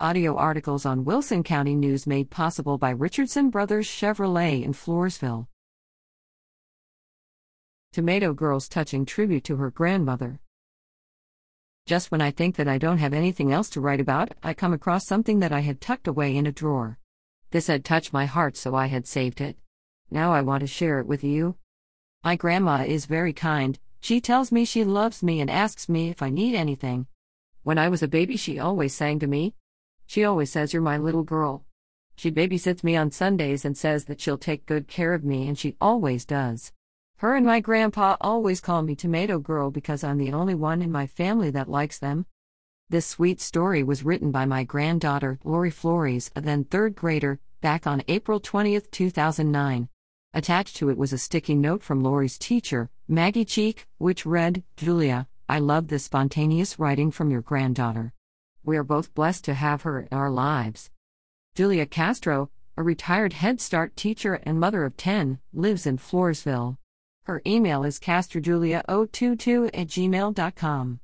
Audio articles on Wilson County News made possible by Richardson Brothers Chevrolet in Floresville. Tomato Girl's touching tribute to her grandmother. Just when I think that I don't have anything else to write about, I come across something that I had tucked away in a drawer. This had touched my heart, so I had saved it. Now I want to share it with you. My grandma is very kind, she tells me she loves me and asks me if I need anything. When I was a baby, she always sang to me. She always says, You're my little girl. She babysits me on Sundays and says that she'll take good care of me, and she always does. Her and my grandpa always call me Tomato Girl because I'm the only one in my family that likes them. This sweet story was written by my granddaughter, Lori Flores, a then third grader, back on April 20, 2009. Attached to it was a sticky note from Lori's teacher, Maggie Cheek, which read Julia, I love this spontaneous writing from your granddaughter. We are both blessed to have her in our lives. Julia Castro, a retired Head Start teacher and mother of 10, lives in Floresville. Her email is castrojulia022 at gmail.com.